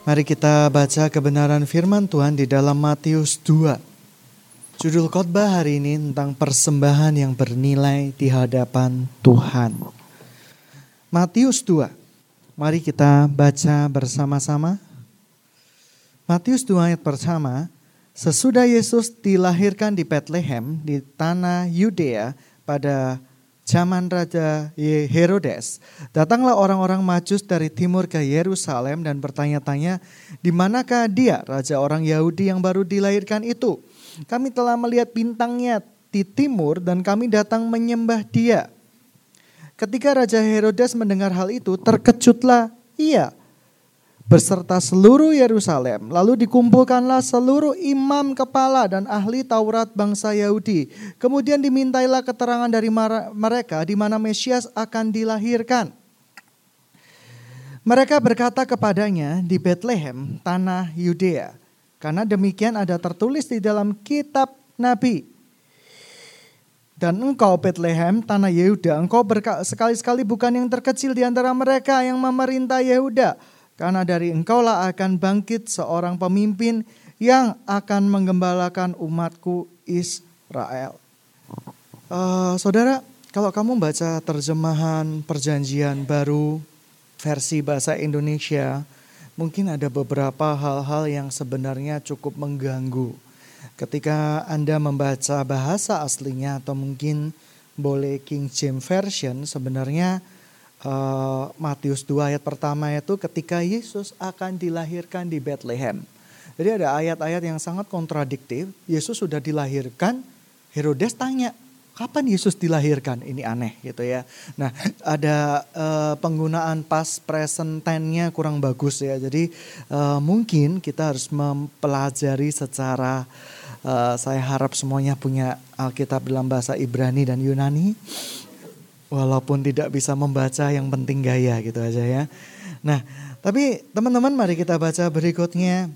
Mari kita baca kebenaran firman Tuhan di dalam Matius 2. Judul khotbah hari ini tentang persembahan yang bernilai di hadapan Tuhan. Matius 2. Mari kita baca bersama-sama. Matius 2 ayat pertama. Sesudah Yesus dilahirkan di Bethlehem di tanah Yudea pada zaman Raja Herodes, datanglah orang-orang Majus dari timur ke Yerusalem dan bertanya-tanya, di manakah dia, raja orang Yahudi yang baru dilahirkan itu? Kami telah melihat bintangnya di timur dan kami datang menyembah dia. Ketika Raja Herodes mendengar hal itu, terkejutlah ia beserta seluruh Yerusalem. Lalu dikumpulkanlah seluruh imam kepala dan ahli Taurat bangsa Yahudi. Kemudian dimintailah keterangan dari mereka di mana Mesias akan dilahirkan. Mereka berkata kepadanya di Bethlehem, tanah Yudea. Karena demikian ada tertulis di dalam kitab Nabi. Dan engkau Bethlehem, tanah Yehuda, engkau sekali-sekali bukan yang terkecil di antara mereka yang memerintah Yehuda karena dari engkaulah akan bangkit seorang pemimpin yang akan menggembalakan umatku Israel. Uh, saudara, kalau kamu baca terjemahan perjanjian baru versi bahasa Indonesia, mungkin ada beberapa hal-hal yang sebenarnya cukup mengganggu. Ketika Anda membaca bahasa aslinya atau mungkin boleh King James Version, sebenarnya uh, Matius 2 ayat pertama itu ketika Yesus akan dilahirkan di Bethlehem. Jadi ada ayat-ayat yang sangat kontradiktif. Yesus sudah dilahirkan, Herodes tanya, kapan Yesus dilahirkan? Ini aneh gitu ya. Nah, ada uh, penggunaan past present tense-nya kurang bagus ya. Jadi uh, mungkin kita harus mempelajari secara uh, saya harap semuanya punya Alkitab dalam bahasa Ibrani dan Yunani Walaupun tidak bisa membaca yang penting gaya gitu aja ya. Nah tapi teman-teman mari kita baca berikutnya.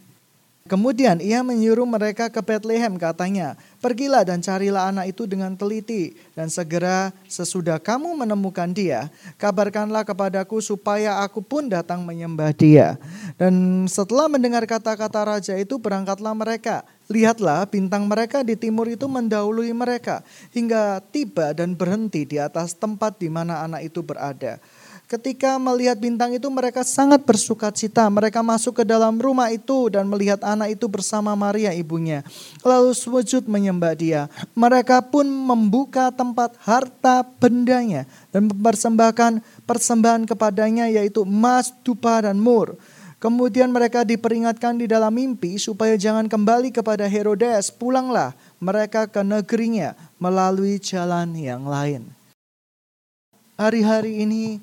Kemudian ia menyuruh mereka ke Bethlehem katanya, pergilah dan carilah anak itu dengan teliti dan segera sesudah kamu menemukan dia, kabarkanlah kepadaku supaya aku pun datang menyembah dia. Dan setelah mendengar kata-kata raja itu berangkatlah mereka. Lihatlah bintang mereka di timur itu mendahului mereka hingga tiba dan berhenti di atas tempat di mana anak itu berada. Ketika melihat bintang itu mereka sangat bersuka cita. Mereka masuk ke dalam rumah itu dan melihat anak itu bersama Maria ibunya. Lalu sujud menyembah dia. Mereka pun membuka tempat harta bendanya dan mempersembahkan persembahan kepadanya yaitu emas, dupa dan mur. Kemudian mereka diperingatkan di dalam mimpi supaya jangan kembali kepada Herodes. Pulanglah mereka ke negerinya melalui jalan yang lain. Hari-hari ini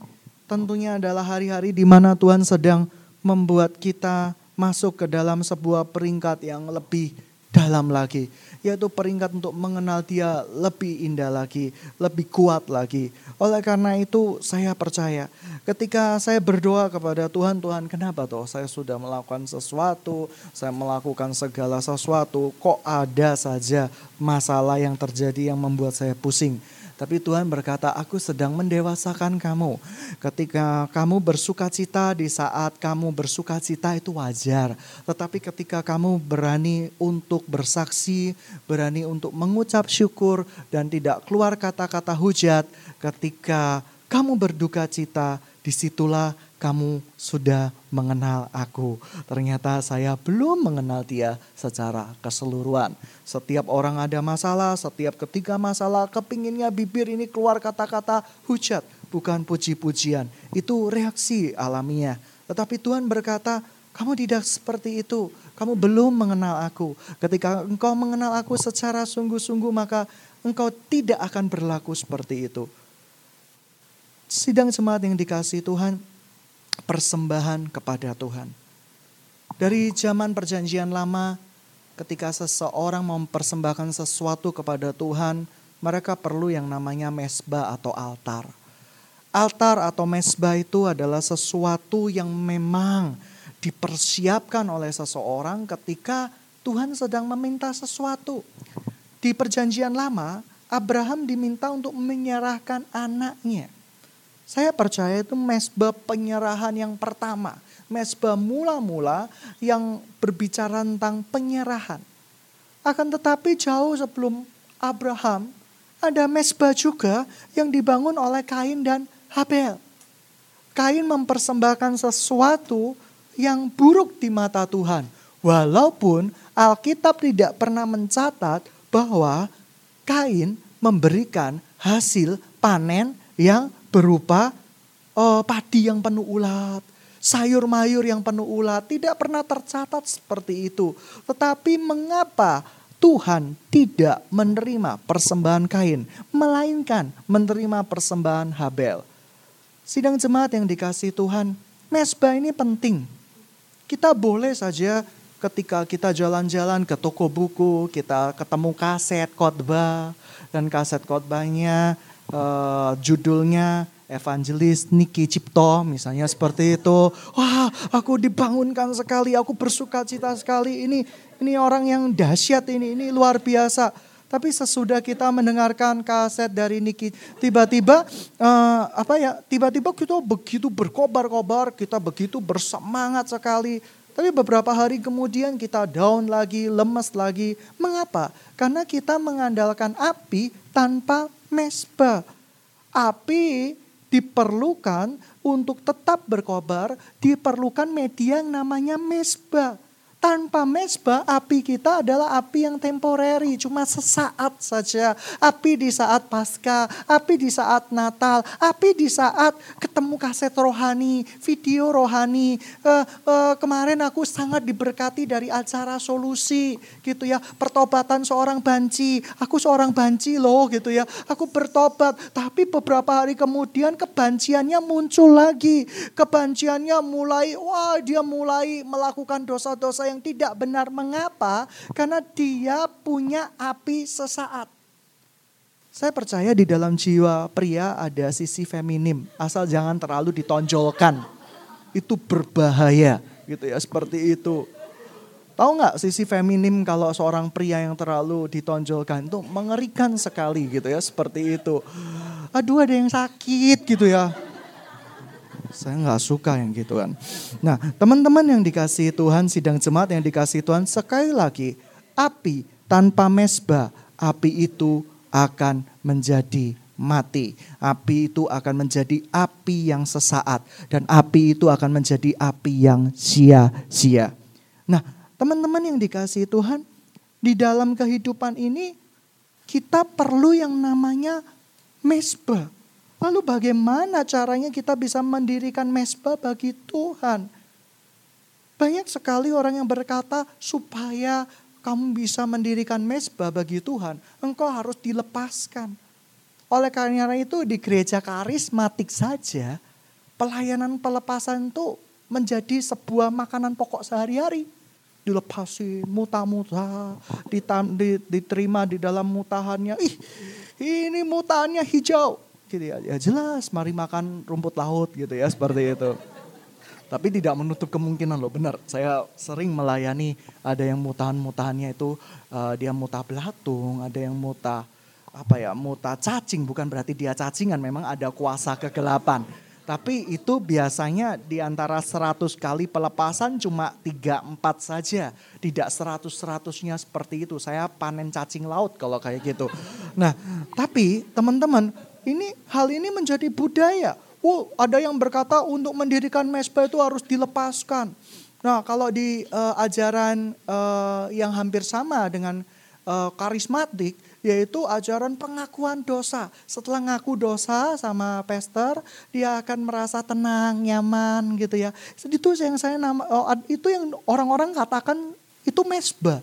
tentunya adalah hari-hari di mana Tuhan sedang membuat kita masuk ke dalam sebuah peringkat yang lebih dalam lagi, yaitu peringkat untuk mengenal Dia lebih indah lagi, lebih kuat lagi. Oleh karena itu, saya percaya ketika saya berdoa kepada Tuhan, Tuhan, kenapa toh saya sudah melakukan sesuatu, saya melakukan segala sesuatu, kok ada saja masalah yang terjadi yang membuat saya pusing. Tapi Tuhan berkata, aku sedang mendewasakan kamu. Ketika kamu bersuka cita di saat kamu bersuka cita itu wajar. Tetapi ketika kamu berani untuk bersaksi, berani untuk mengucap syukur dan tidak keluar kata-kata hujat. Ketika kamu berduka cita, di situlah kamu sudah mengenal aku. Ternyata saya belum mengenal dia secara keseluruhan. Setiap orang ada masalah, setiap ketika masalah kepinginnya bibir ini keluar kata-kata hujat, bukan puji-pujian. Itu reaksi alamiah. Tetapi Tuhan berkata, kamu tidak seperti itu. Kamu belum mengenal aku. Ketika engkau mengenal aku secara sungguh-sungguh maka engkau tidak akan berlaku seperti itu. Sidang jemaat yang dikasih Tuhan, persembahan kepada Tuhan. Dari zaman Perjanjian Lama, ketika seseorang mempersembahkan sesuatu kepada Tuhan, mereka perlu yang namanya mesbah atau altar. Altar atau mesbah itu adalah sesuatu yang memang dipersiapkan oleh seseorang ketika Tuhan sedang meminta sesuatu. Di Perjanjian Lama, Abraham diminta untuk menyerahkan anaknya Saya percaya itu mesbah penyerahan yang pertama. Mesbah mula-mula yang berbicara tentang penyerahan. Akan tetapi jauh sebelum Abraham, ada mesbah juga yang dibangun oleh Kain dan Habel. Kain mempersembahkan sesuatu yang buruk di mata Tuhan. Walaupun Alkitab tidak pernah mencatat bahwa Kain memberikan hasil panen yang berupa uh, padi yang penuh ulat, sayur mayur yang penuh ulat. Tidak pernah tercatat seperti itu. Tetapi mengapa Tuhan tidak menerima persembahan Kain, melainkan menerima persembahan Habel? Sidang jemaat yang dikasih Tuhan, mesbah ini penting. Kita boleh saja ketika kita jalan-jalan ke toko buku, kita ketemu kaset khotbah dan kaset khotbahnya uh, judulnya evangelis Niki Cipto misalnya seperti itu. Wah, aku dibangunkan sekali, aku bersuka cita sekali. Ini ini orang yang dahsyat ini, ini luar biasa. Tapi sesudah kita mendengarkan kaset dari Niki, tiba-tiba uh, apa ya? Tiba-tiba kita begitu berkobar-kobar, kita begitu bersemangat sekali. Tapi beberapa hari kemudian kita down lagi, lemes lagi. Mengapa? Karena kita mengandalkan api tanpa mesbah. Api diperlukan untuk tetap berkobar, diperlukan media yang namanya mesbah. Tanpa mesbah, api kita adalah api yang temporary, cuma sesaat saja. Api di saat pasca, api di saat Natal, api di saat ketemu kaset rohani, video rohani. Uh, uh, kemarin aku sangat diberkati dari acara solusi, gitu ya. Pertobatan seorang banci, aku seorang banci loh, gitu ya. Aku bertobat, tapi beberapa hari kemudian kebanciannya muncul lagi. Kebanciannya mulai, wah dia mulai melakukan dosa-dosa yang tidak benar. Mengapa? Karena dia punya api sesaat. Saya percaya di dalam jiwa pria ada sisi feminim, asal jangan terlalu ditonjolkan. Itu berbahaya, gitu ya, seperti itu. Tahu nggak sisi feminim kalau seorang pria yang terlalu ditonjolkan itu mengerikan sekali gitu ya, seperti itu. Aduh ada yang sakit gitu ya. Saya nggak suka yang gitu kan. Nah teman-teman yang dikasih Tuhan, sidang jemaat yang dikasih Tuhan, sekali lagi api tanpa mesbah, api itu akan menjadi mati. Api itu akan menjadi api yang sesaat. Dan api itu akan menjadi api yang sia-sia. Nah teman-teman yang dikasih Tuhan, di dalam kehidupan ini kita perlu yang namanya mesbah. Lalu bagaimana caranya kita bisa mendirikan mesbah bagi Tuhan? Banyak sekali orang yang berkata supaya kamu bisa mendirikan mesbah bagi Tuhan, engkau harus dilepaskan. Oleh karena itu di gereja karismatik saja, pelayanan pelepasan itu menjadi sebuah makanan pokok sehari-hari. Dilepasi, muta-muta, diterima di dalam mutahannya. Ih, ini mutahannya hijau gitu ya. Ya jelas, mari makan rumput laut gitu ya, seperti itu. Tapi tidak menutup kemungkinan loh, benar. Saya sering melayani ada yang mutahan-mutahannya itu uh, dia muta belatung, ada yang muta apa ya, muta cacing, bukan berarti dia cacingan, memang ada kuasa kegelapan. Tapi itu biasanya di antara 100 kali pelepasan cuma 3-4 saja. Tidak 100-100-nya seperti itu. Saya panen cacing laut kalau kayak gitu. Nah tapi teman-teman ini hal ini menjadi budaya. Oh, ada yang berkata untuk mendirikan mesbah itu harus dilepaskan. Nah, kalau di uh, ajaran uh, yang hampir sama dengan uh, karismatik, yaitu ajaran pengakuan dosa. Setelah ngaku dosa sama pastor, dia akan merasa tenang, nyaman gitu ya. Itu yang saya nama, oh, itu yang orang-orang katakan itu mesbah.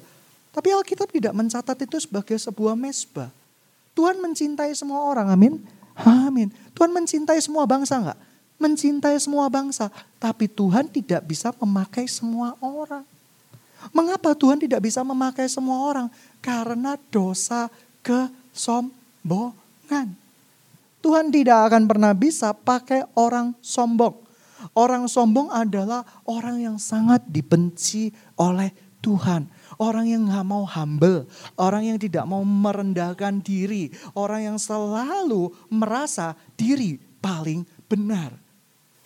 Tapi Alkitab tidak mencatat itu sebagai sebuah mesbah. Tuhan mencintai semua orang, amin. Amin. Tuhan mencintai semua bangsa enggak? Mencintai semua bangsa. Tapi Tuhan tidak bisa memakai semua orang. Mengapa Tuhan tidak bisa memakai semua orang? Karena dosa kesombongan. Tuhan tidak akan pernah bisa pakai orang sombong. Orang sombong adalah orang yang sangat dibenci oleh Tuhan. Orang yang gak mau humble, orang yang tidak mau merendahkan diri, orang yang selalu merasa diri paling benar.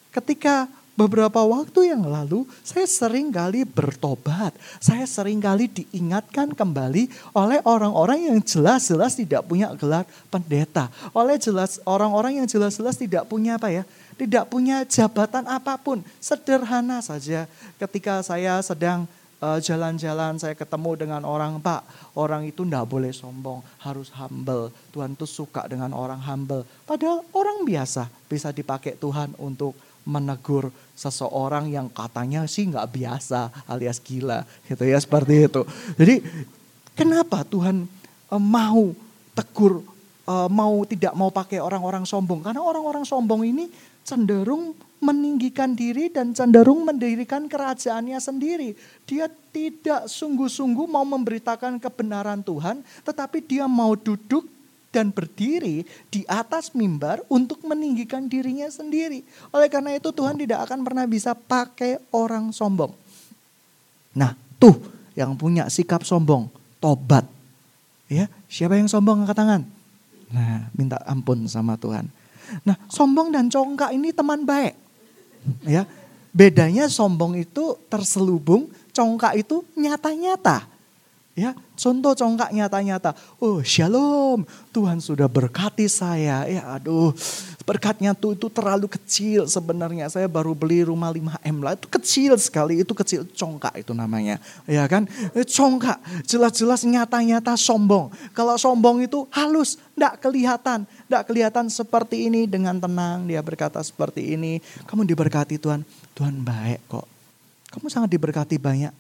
Ketika beberapa waktu yang lalu saya sering kali bertobat. Saya sering kali diingatkan kembali oleh orang-orang yang jelas-jelas tidak punya gelar pendeta. Oleh jelas orang-orang yang jelas-jelas tidak punya apa ya? Tidak punya jabatan apa pun. Sederhana saja ketika saya sedang jalan-jalan saya ketemu dengan orang pak orang itu tidak boleh sombong harus humble Tuhan tuh suka dengan orang humble padahal orang biasa bisa dipakai Tuhan untuk menegur seseorang yang katanya sih nggak biasa alias gila gitu ya seperti itu. Jadi kenapa Tuhan uh, mau tegur uh, mau tidak mau pakai orang-orang sombong? Karena orang-orang sombong ini cenderung meninggikan diri dan cenderung mendirikan kerajaannya sendiri. Dia tidak sungguh-sungguh mau memberitakan kebenaran Tuhan, tetapi dia mau duduk dan berdiri di atas mimbar untuk meninggikan dirinya sendiri. Oleh karena itu Tuhan tidak akan pernah bisa pakai orang sombong. Nah, tuh yang punya sikap sombong, tobat. Ya, siapa yang sombong angkat tangan? Nah, minta ampun sama Tuhan. Nah, sombong dan congkak ini teman baik. Ya, bedanya sombong itu terselubung, congkak itu nyata-nyata. Ya, contoh congkak nyata-nyata. Oh, shalom. Tuhan sudah berkati saya. Ya, aduh. Berkatnya tuh itu terlalu kecil sebenarnya. Saya baru beli rumah 5M lah. Itu kecil sekali. Itu kecil congkak itu namanya. Ya kan? Eh, congkak. Jelas-jelas nyata-nyata sombong. Kalau sombong itu halus. Tidak kelihatan. Tidak kelihatan seperti ini. Dengan tenang dia berkata seperti ini. Kamu diberkati Tuhan. Tuhan baik kok. Kamu sangat diberkati banyak.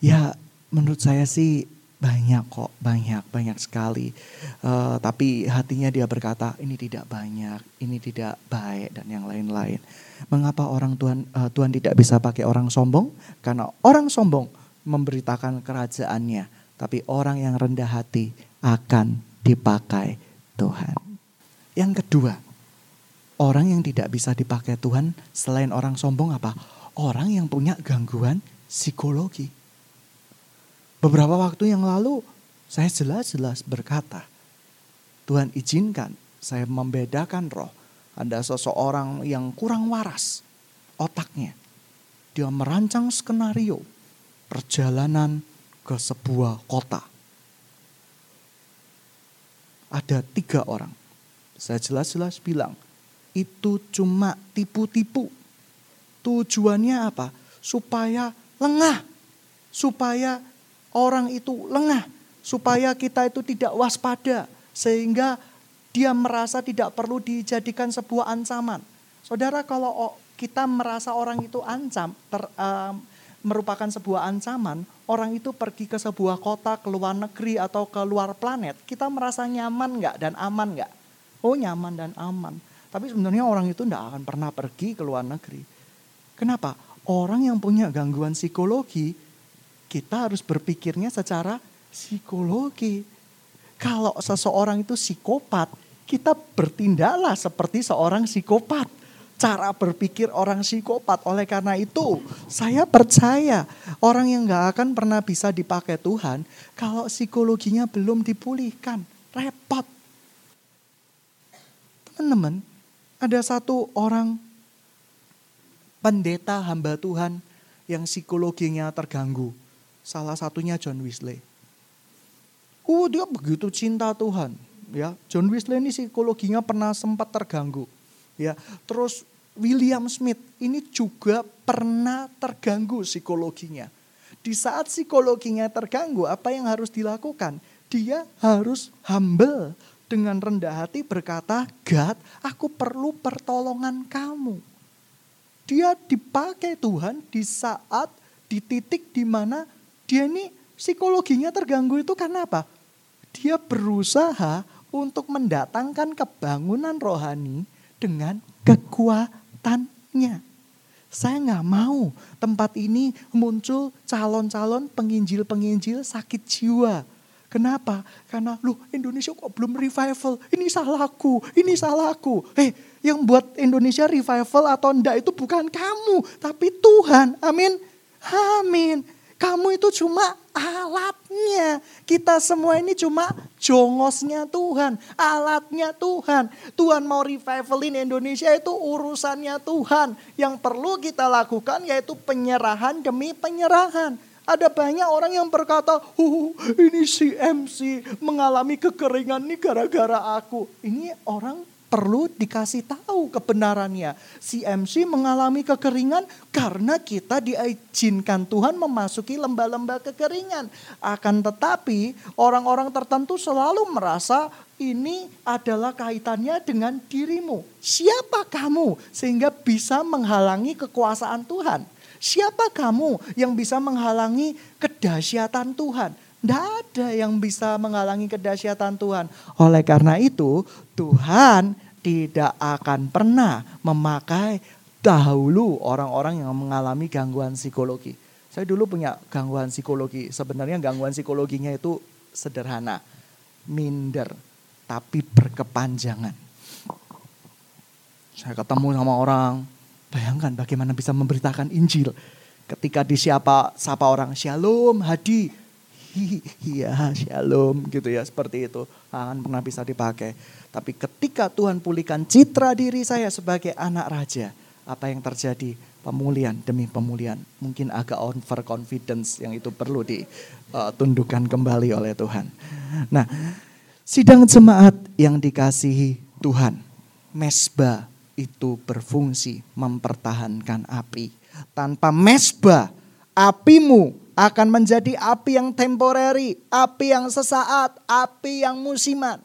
Ya menurut saya sih banyak kok, banyak, banyak sekali. Uh, tapi hatinya dia berkata, ini tidak banyak, ini tidak baik dan yang lain-lain. Mengapa orang Tuhan uh, Tuhan tidak bisa pakai orang sombong? Karena orang sombong memberitakan kerajaannya, tapi orang yang rendah hati akan dipakai Tuhan. Yang kedua, orang yang tidak bisa dipakai Tuhan selain orang sombong apa? Orang yang punya gangguan psikologi Beberapa waktu yang lalu saya jelas-jelas berkata, Tuhan izinkan saya membedakan roh. Ada seseorang yang kurang waras otaknya. Dia merancang skenario perjalanan ke sebuah kota. Ada tiga orang. Saya jelas-jelas bilang, itu cuma tipu-tipu. Tujuannya apa? Supaya lengah. Supaya orang itu lengah supaya kita itu tidak waspada sehingga dia merasa tidak perlu dijadikan sebuah ancaman. Saudara kalau kita merasa orang itu ancam ter, uh, merupakan sebuah ancaman, orang itu pergi ke sebuah kota, ke luar negeri atau ke luar planet, kita merasa nyaman nggak dan aman nggak? Oh nyaman dan aman. Tapi sebenarnya orang itu tidak akan pernah pergi ke luar negeri. Kenapa? Orang yang punya gangguan psikologi kita harus berpikirnya secara psikologi. Kalau seseorang itu psikopat, kita bertindaklah seperti seorang psikopat. Cara berpikir orang psikopat. Oleh karena itu, saya percaya orang yang gak akan pernah bisa dipakai Tuhan kalau psikologinya belum dipulihkan. Repot. Teman-teman, ada satu orang pendeta hamba Tuhan yang psikologinya terganggu. Salah satunya John Wesley. Oh dia begitu cinta Tuhan. Ya, John Wesley ini psikologinya pernah sempat terganggu. Ya, terus William Smith ini juga pernah terganggu psikologinya. Di saat psikologinya terganggu, apa yang harus dilakukan? Dia harus humble dengan rendah hati berkata, God, aku perlu pertolongan kamu. Dia dipakai Tuhan di saat, di titik di mana dia ini psikologinya terganggu itu karena apa? Dia berusaha untuk mendatangkan kebangunan rohani dengan kekuatannya. Saya nggak mau tempat ini muncul calon-calon penginjil-penginjil sakit jiwa. Kenapa? Karena lu Indonesia kok belum revival. Ini salahku, ini salahku. Eh, yang buat Indonesia revival atau enggak itu bukan kamu, tapi Tuhan. Amin. Amin. Kamu itu cuma alatnya. Kita semua ini cuma jongosnya Tuhan, alatnya Tuhan. Tuhan mau revivalin Indonesia itu urusannya Tuhan. Yang perlu kita lakukan yaitu penyerahan demi penyerahan. Ada banyak orang yang berkata, oh, ini si MC mengalami kekeringan nih gara-gara aku. Ini orang perlu dikasih tahu kebenarannya. Si MC mengalami kekeringan karena kita diizinkan Tuhan memasuki lembah-lembah kekeringan. Akan tetapi orang-orang tertentu selalu merasa ini adalah kaitannya dengan dirimu. Siapa kamu sehingga bisa menghalangi kekuasaan Tuhan? Siapa kamu yang bisa menghalangi kedahsyatan Tuhan? Tidak ada yang bisa menghalangi kedahsyatan Tuhan. Oleh karena itu, Tuhan tidak akan pernah memakai dahulu orang-orang yang mengalami gangguan psikologi. Saya dulu punya gangguan psikologi. Sebenarnya gangguan psikologinya itu sederhana. Minder, tapi berkepanjangan. Saya ketemu sama orang, bayangkan bagaimana bisa memberitakan Injil. Ketika disiapa sapa orang, Shalom, Hadi, iya shalom gitu ya seperti itu akan pernah bisa dipakai. Tapi ketika Tuhan pulihkan citra diri saya sebagai anak raja, apa yang terjadi? Pemulihan demi pemulihan. Mungkin agak over confidence yang itu perlu ditundukkan kembali oleh Tuhan. Nah, sidang jemaat yang dikasihi Tuhan, mesbah itu berfungsi mempertahankan api. Tanpa mesbah, apimu akan menjadi api yang temporary, api yang sesaat, api yang musiman.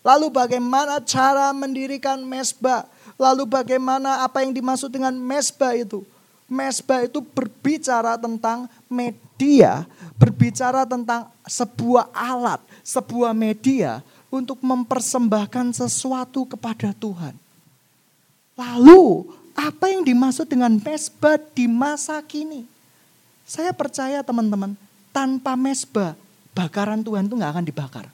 Lalu bagaimana cara mendirikan mesbah? Lalu bagaimana apa yang dimaksud dengan mesbah itu? Mesbah itu berbicara tentang media, berbicara tentang sebuah alat, sebuah media untuk mempersembahkan sesuatu kepada Tuhan. Lalu apa yang dimaksud dengan mesbah di masa kini? Saya percaya teman-teman, tanpa mesbah, bakaran Tuhan itu nggak akan dibakar.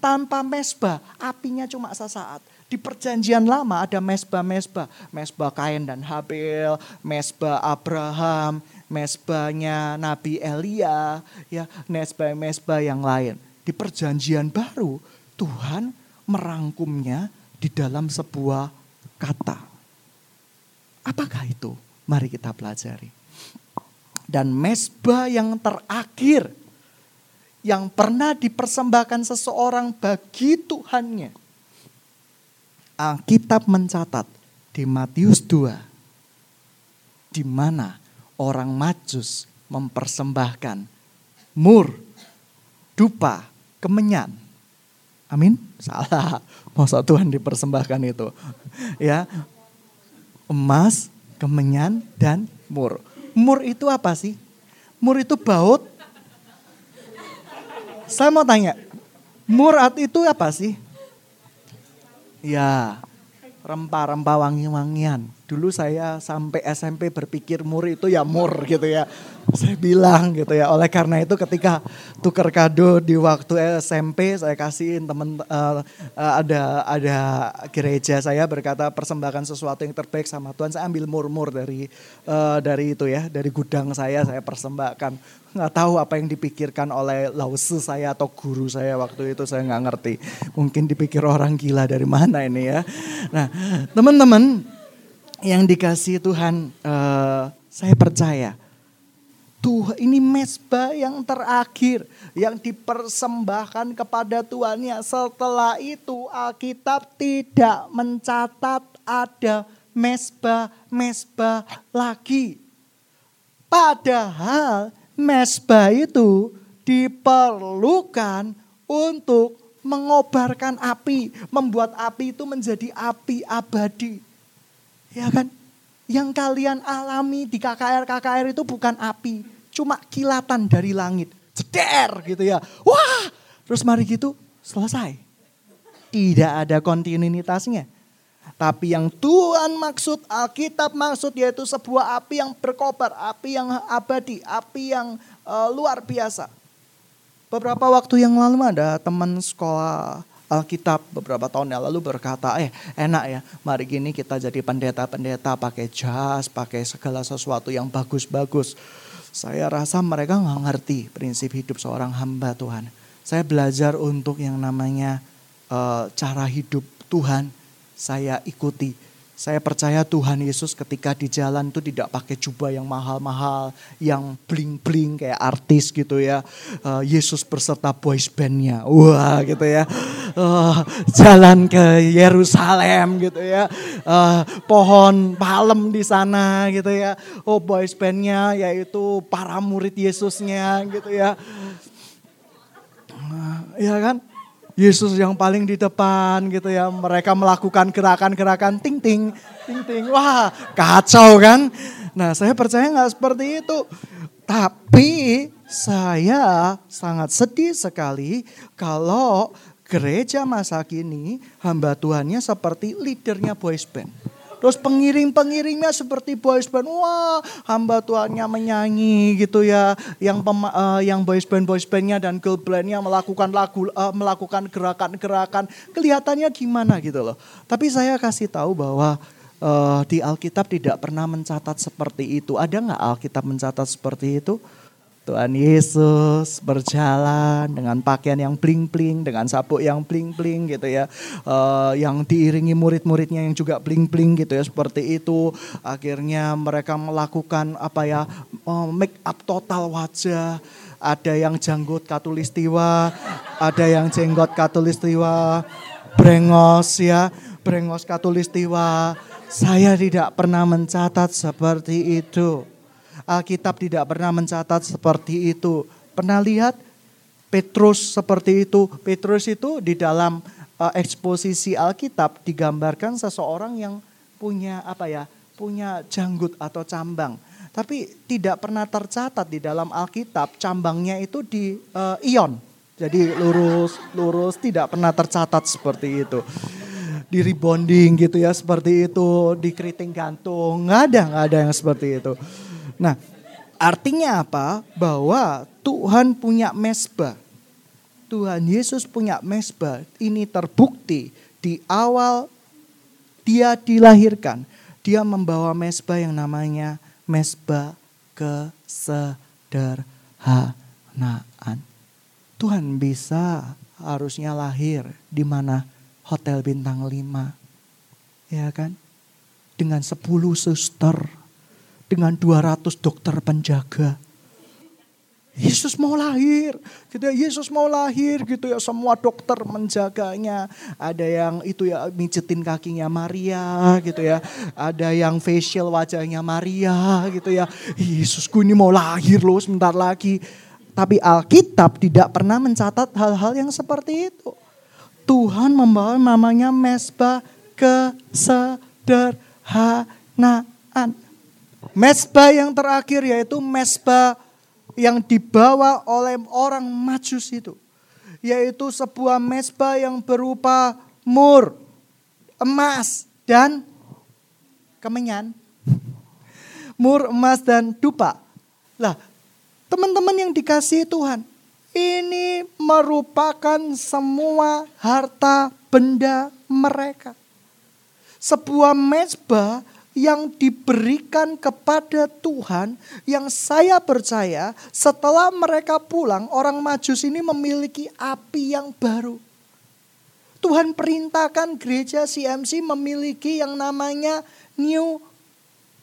Tanpa mesbah, apinya cuma sesaat. Di perjanjian lama ada mesbah-mesbah. Mesbah Kain dan Habil, mesbah Abraham, mesbahnya Nabi Elia, ya mesbah-mesbah yang lain. Di perjanjian baru, Tuhan merangkumnya di dalam sebuah kata. Apakah itu? Mari kita pelajari dan mesbah yang terakhir yang pernah dipersembahkan seseorang bagi Tuhannya. Alkitab mencatat di Matius 2 di mana orang Majus mempersembahkan mur, dupa, kemenyan. Amin? Salah. Masa Tuhan dipersembahkan itu. Ya. Emas, kemenyan dan mur. Mur itu apa sih? Mur itu baut. Saya mau tanya, murat itu apa sih? Ya, rempah-rempah wangi-wangian. Dulu saya sampai SMP berpikir mur itu ya mur gitu ya saya bilang gitu ya. Oleh karena itu ketika tukar kado di waktu SMP saya kasihin temen uh, uh, ada ada gereja saya berkata persembahkan sesuatu yang terbaik sama Tuhan. Saya ambil murmur dari uh, dari itu ya, dari gudang saya saya persembahkan. Nggak tahu apa yang dipikirkan oleh lause saya atau guru saya waktu itu saya nggak ngerti. Mungkin dipikir orang gila dari mana ini ya. Nah teman-teman yang dikasih Tuhan uh, saya percaya Tuhan ini mesbah yang terakhir yang dipersembahkan kepada Tuhannya. Setelah itu Alkitab tidak mencatat ada mesbah-mesbah lagi. Padahal mesbah itu diperlukan untuk mengobarkan api, membuat api itu menjadi api abadi. Ya kan? Yang kalian alami di KKR KKR itu bukan api, cuma kilatan dari langit. Ceder gitu ya. Wah, terus mari gitu selesai. Tidak ada kontinuitasnya. Tapi yang Tuhan maksud, Alkitab maksud yaitu sebuah api yang berkobar, api yang abadi, api yang uh, luar biasa. Beberapa waktu yang lalu ada teman sekolah Alkitab beberapa tahun yang lalu berkata, eh enak ya, mari gini kita jadi pendeta-pendeta pakai jas, pakai segala sesuatu yang bagus-bagus. Saya rasa mereka nggak ngerti prinsip hidup seorang hamba Tuhan. Saya belajar untuk yang namanya uh, cara hidup Tuhan. Saya ikuti saya percaya Tuhan Yesus ketika di jalan itu tidak pakai jubah yang mahal-mahal, yang bling-bling kayak artis gitu ya. Uh, Yesus berserta boys bandnya, wah gitu ya. Uh, jalan ke Yerusalem gitu ya. Uh, pohon palem di sana gitu ya. Oh boys bandnya yaitu para murid Yesusnya gitu ya. Uh, ya kan? Yesus yang paling di depan gitu ya. Mereka melakukan gerakan-gerakan ting ting, ting ting. Wah kacau kan. Nah saya percaya nggak seperti itu. Tapi saya sangat sedih sekali kalau gereja masa kini hamba Tuhannya seperti leadernya boys band. Terus pengiring-pengiringnya seperti boys band. Wah, hamba Tuhannya menyanyi gitu ya. Yang pem, uh, yang boys band boys bandnya dan girl bandnya melakukan lagu uh, melakukan gerakan-gerakan. Kelihatannya gimana gitu loh. Tapi saya kasih tahu bahwa uh, di Alkitab tidak pernah mencatat seperti itu. Ada nggak Alkitab mencatat seperti itu? Tuhan Yesus berjalan dengan pakaian yang bling-bling, dengan sabuk yang bling-bling gitu ya. Uh, yang diiringi murid-muridnya yang juga bling-bling gitu ya seperti itu. Akhirnya mereka melakukan apa ya uh, make up total wajah. Ada yang janggut katulistiwa, ada yang jenggot katulistiwa, brengos ya, brengos katulistiwa. Saya tidak pernah mencatat seperti itu. Alkitab tidak pernah mencatat seperti itu. Pernah lihat Petrus seperti itu? Petrus itu di dalam uh, eksposisi Alkitab digambarkan seseorang yang punya apa ya? punya janggut atau cambang. Tapi tidak pernah tercatat di dalam Alkitab cambangnya itu di uh, ion. Jadi lurus, lurus tidak pernah tercatat seperti itu di rebonding gitu ya seperti itu di keriting gantung nggak ada nggak ada yang seperti itu Nah, artinya apa? Bahwa Tuhan punya mesbah. Tuhan Yesus punya mesbah. Ini terbukti di awal dia dilahirkan. Dia membawa mesbah yang namanya mesbah kesederhanaan. Tuhan bisa harusnya lahir di mana hotel bintang 5. Ya kan? Dengan 10 suster dengan 200 dokter penjaga. Yesus mau lahir, gitu ya. Yesus mau lahir gitu ya. Semua dokter menjaganya. Ada yang itu ya mijetin kakinya Maria gitu ya. Ada yang facial wajahnya Maria gitu ya. Yesusku ini mau lahir loh sebentar lagi. Tapi Alkitab tidak pernah mencatat hal-hal yang seperti itu. Tuhan membawa namanya mesbah kesederhanaan. Mesbah yang terakhir yaitu mesbah yang dibawa oleh orang Majus itu. Yaitu sebuah mesbah yang berupa mur, emas, dan kemenyan. Mur, emas, dan dupa. Lah, teman-teman yang dikasih Tuhan, ini merupakan semua harta benda mereka. Sebuah mesbah yang diberikan kepada Tuhan yang saya percaya setelah mereka pulang orang Majus ini memiliki api yang baru. Tuhan perintahkan gereja CMC memiliki yang namanya new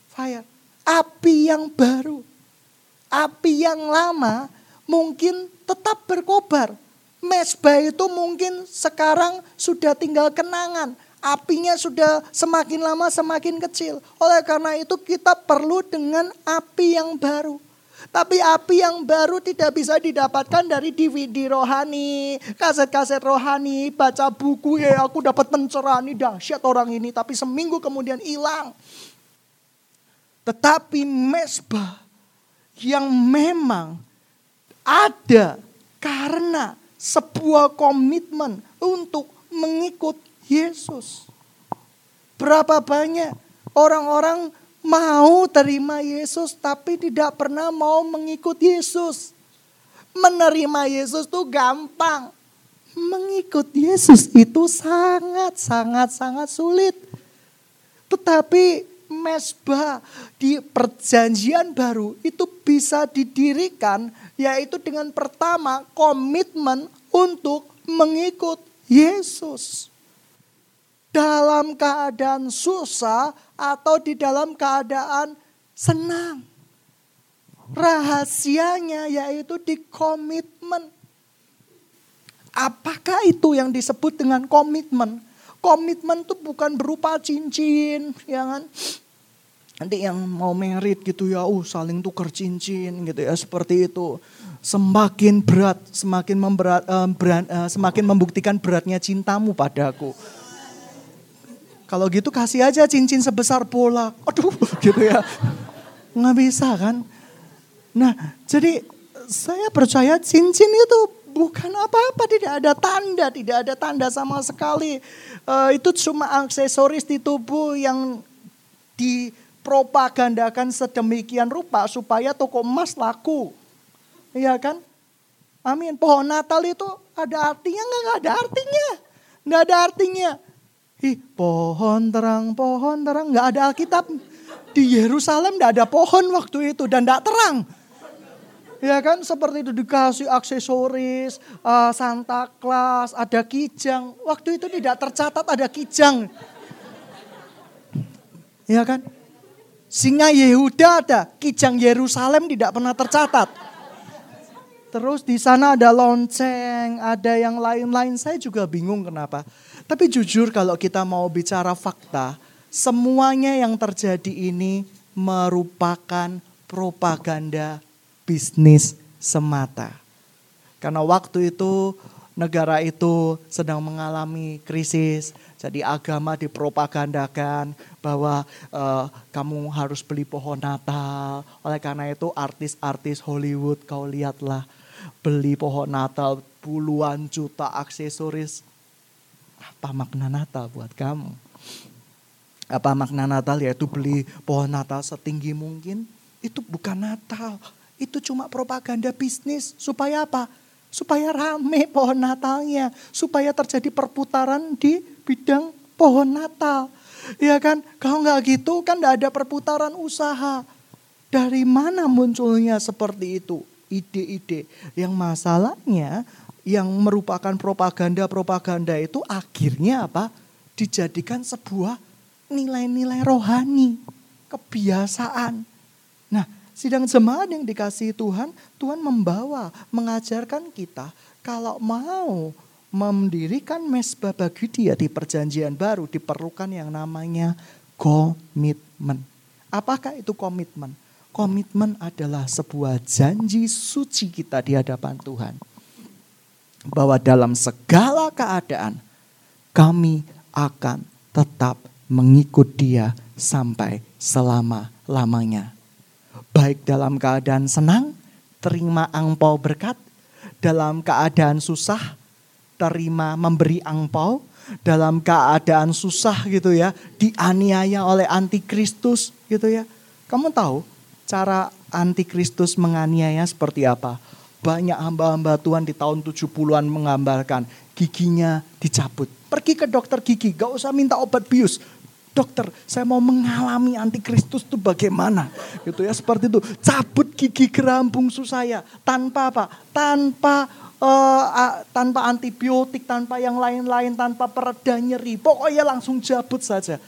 fire. Api yang baru. Api yang lama mungkin tetap berkobar. Mesbah itu mungkin sekarang sudah tinggal kenangan apinya sudah semakin lama semakin kecil. Oleh karena itu kita perlu dengan api yang baru. Tapi api yang baru tidak bisa didapatkan dari DVD rohani, kaset-kaset rohani, baca buku ya aku dapat pencerahan ini dahsyat orang ini tapi seminggu kemudian hilang. Tetapi mesbah yang memang ada karena sebuah komitmen untuk mengikut Yesus. Berapa banyak orang-orang mau terima Yesus tapi tidak pernah mau mengikut Yesus. Menerima Yesus itu gampang. Mengikut Yesus itu sangat sangat sangat sulit. Tetapi mesbah di perjanjian baru itu bisa didirikan yaitu dengan pertama komitmen untuk mengikut Yesus. Dalam keadaan susah atau di dalam keadaan senang. Rahasianya yaitu di komitmen. Apakah itu yang disebut dengan komitmen? Komitmen itu bukan berupa cincin, ya kan? Nanti yang mau merit gitu ya, uh saling tukar cincin gitu ya, seperti itu. Semakin berat, semakin memberat, uh, berat, uh, semakin membuktikan beratnya cintamu padaku. Kalau gitu kasih aja cincin sebesar bola. Aduh, gitu ya. Nggak bisa kan? Nah, jadi saya percaya cincin itu bukan apa-apa, tidak ada tanda, tidak ada tanda sama sekali. Uh, itu cuma aksesoris di tubuh yang dipropagandakan sedemikian rupa supaya toko emas laku. Iya kan? Amin. Pohon Natal itu ada artinya nggak? Nggak ada artinya. Nggak ada artinya. Ih, pohon terang, pohon terang. Nggak ada Alkitab. Di Yerusalem nggak ada pohon waktu itu dan nggak terang. Ya kan seperti itu dikasih aksesoris, uh, Santa Claus, ada kijang. Waktu itu tidak tercatat ada kijang. Ya kan? Singa Yehuda ada, kijang Yerusalem tidak pernah tercatat. Terus di sana ada lonceng, ada yang lain-lain. Saya juga bingung kenapa. Tapi jujur kalau kita mau bicara fakta, semuanya yang terjadi ini merupakan propaganda bisnis semata. Karena waktu itu negara itu sedang mengalami krisis, jadi agama dipropagandakan bahwa uh, kamu harus beli pohon Natal. Oleh karena itu artis-artis Hollywood kau lihatlah beli pohon Natal puluhan juta aksesoris. Apa makna Natal buat kamu? Apa makna Natal yaitu beli pohon Natal setinggi mungkin? Itu bukan Natal. Itu cuma propaganda bisnis. Supaya apa? Supaya rame pohon Natalnya. Supaya terjadi perputaran di bidang pohon Natal. Ya kan? Kalau nggak gitu kan nggak ada perputaran usaha. Dari mana munculnya seperti itu? Ide-ide. Yang masalahnya yang merupakan propaganda-propaganda itu akhirnya apa? Dijadikan sebuah nilai-nilai rohani. Kebiasaan. Nah Sidang jemaat yang dikasih Tuhan, Tuhan membawa, mengajarkan kita kalau mau mendirikan mesbah bagi dia di perjanjian baru diperlukan yang namanya komitmen. Apakah itu komitmen? Komitmen adalah sebuah janji suci kita di hadapan Tuhan. Bahwa dalam segala keadaan kami akan tetap mengikut dia sampai selama-lamanya baik dalam keadaan senang, terima angpau berkat, dalam keadaan susah, terima memberi angpau, dalam keadaan susah gitu ya, dianiaya oleh antikristus gitu ya. Kamu tahu cara antikristus menganiaya seperti apa? Banyak hamba-hamba Tuhan di tahun 70-an menggambarkan giginya dicabut. Pergi ke dokter gigi, gak usah minta obat bius. Dokter saya mau mengalami antikristus itu bagaimana? Gitu ya seperti itu. Cabut gigi geram bungsu saya. Tanpa apa? Tanpa uh, tanpa antibiotik tanpa yang lain-lain tanpa pereda nyeri. Pokoknya langsung cabut saja.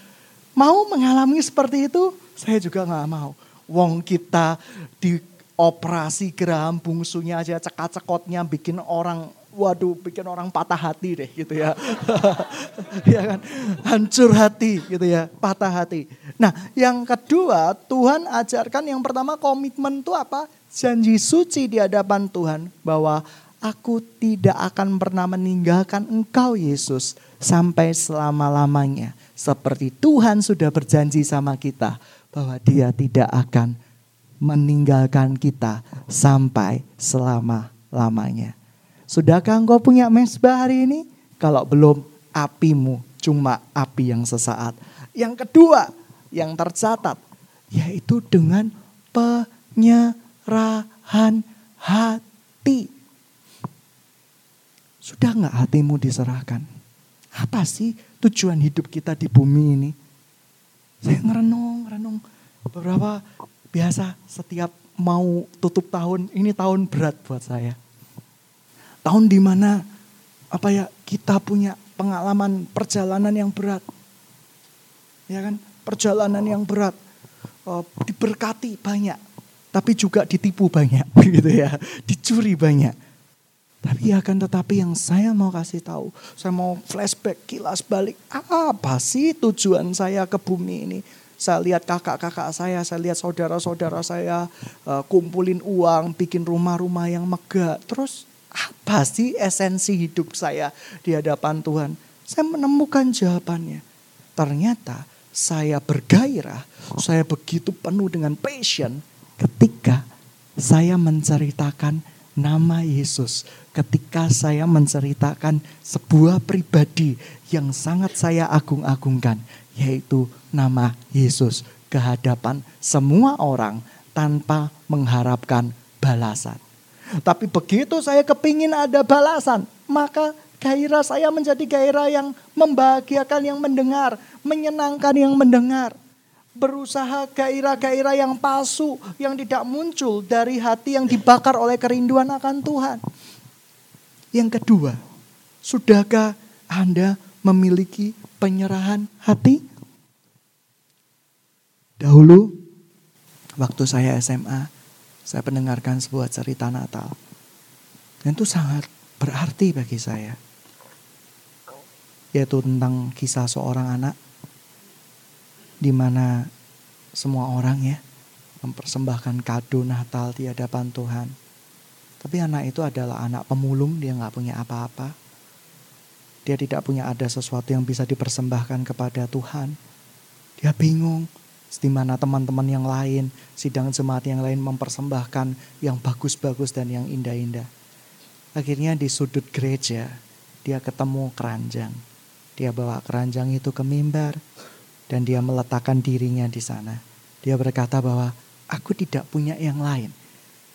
Mau mengalami seperti itu? Saya juga nggak mau. Wong kita di operasi geraham bungsunya aja cekat-cekotnya bikin orang waduh bikin orang patah hati deh gitu ya. ya kan? Hancur hati gitu ya, patah hati. Nah, yang kedua, Tuhan ajarkan yang pertama komitmen itu apa? Janji suci di hadapan Tuhan bahwa aku tidak akan pernah meninggalkan engkau Yesus sampai selama-lamanya. Seperti Tuhan sudah berjanji sama kita bahwa dia tidak akan meninggalkan kita sampai selama-lamanya. Sudahkah engkau punya mesbah hari ini? Kalau belum, apimu cuma api yang sesaat. Yang kedua, yang tercatat, yaitu dengan penyerahan hati. Sudah nggak hatimu diserahkan? Apa sih tujuan hidup kita di bumi ini? Saya ngerenung merenung beberapa biasa setiap mau tutup tahun, ini tahun berat buat saya. Tahun di mana apa ya kita punya pengalaman perjalanan yang berat. Ya kan? Perjalanan yang berat. Uh, diberkati banyak, tapi juga ditipu banyak gitu ya. Dicuri banyak. Tapi akan tetapi yang saya mau kasih tahu, saya mau flashback kilas balik apa sih tujuan saya ke bumi ini? Saya lihat kakak-kakak saya, saya lihat saudara-saudara saya uh, kumpulin uang, bikin rumah-rumah yang megah. Terus apa sih esensi hidup saya di hadapan Tuhan? Saya menemukan jawabannya. Ternyata saya bergairah, saya begitu penuh dengan passion ketika saya menceritakan nama Yesus ketika saya menceritakan sebuah pribadi yang sangat saya agung-agungkan, yaitu nama Yesus ke hadapan semua orang tanpa mengharapkan balasan. Tapi begitu saya kepingin ada balasan, maka gairah saya menjadi gairah yang membahagiakan yang mendengar, menyenangkan yang mendengar berusaha gairah-gairah yang palsu yang tidak muncul dari hati yang dibakar oleh kerinduan akan Tuhan. Yang kedua, sudahkah Anda memiliki penyerahan hati? Dahulu, waktu saya SMA, saya mendengarkan sebuah cerita Natal. Dan itu sangat berarti bagi saya. Yaitu tentang kisah seorang anak di mana semua orang ya mempersembahkan kado Natal di hadapan Tuhan. Tapi anak itu adalah anak pemulung, dia nggak punya apa-apa. Dia tidak punya ada sesuatu yang bisa dipersembahkan kepada Tuhan. Dia bingung, di mana teman-teman yang lain, sidang jemaat yang lain mempersembahkan yang bagus-bagus dan yang indah-indah. Akhirnya di sudut gereja, dia ketemu keranjang. Dia bawa keranjang itu ke mimbar, dan dia meletakkan dirinya di sana. Dia berkata bahwa aku tidak punya yang lain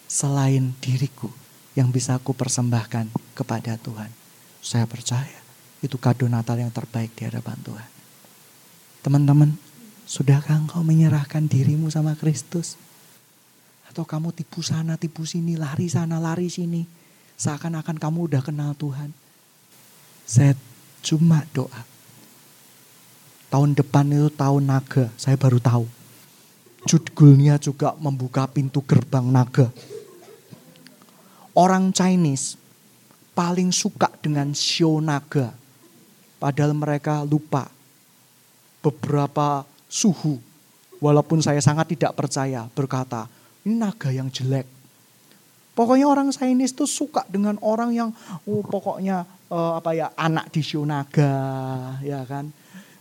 selain diriku yang bisa aku persembahkan kepada Tuhan. Saya percaya itu kado Natal yang terbaik di hadapan Tuhan. Teman-teman, sudahkah engkau menyerahkan dirimu sama Kristus? Atau kamu tipu sana, tipu sini, lari sana, lari sini. Seakan-akan kamu udah kenal Tuhan. Saya cuma doa Tahun depan itu tahun naga, saya baru tahu. Judulnya juga membuka pintu gerbang naga. Orang Chinese paling suka dengan show naga. Padahal mereka lupa beberapa suhu. Walaupun saya sangat tidak percaya berkata, ini naga yang jelek. Pokoknya orang Chinese itu suka dengan orang yang oh, pokoknya uh, apa ya anak di show naga, ya kan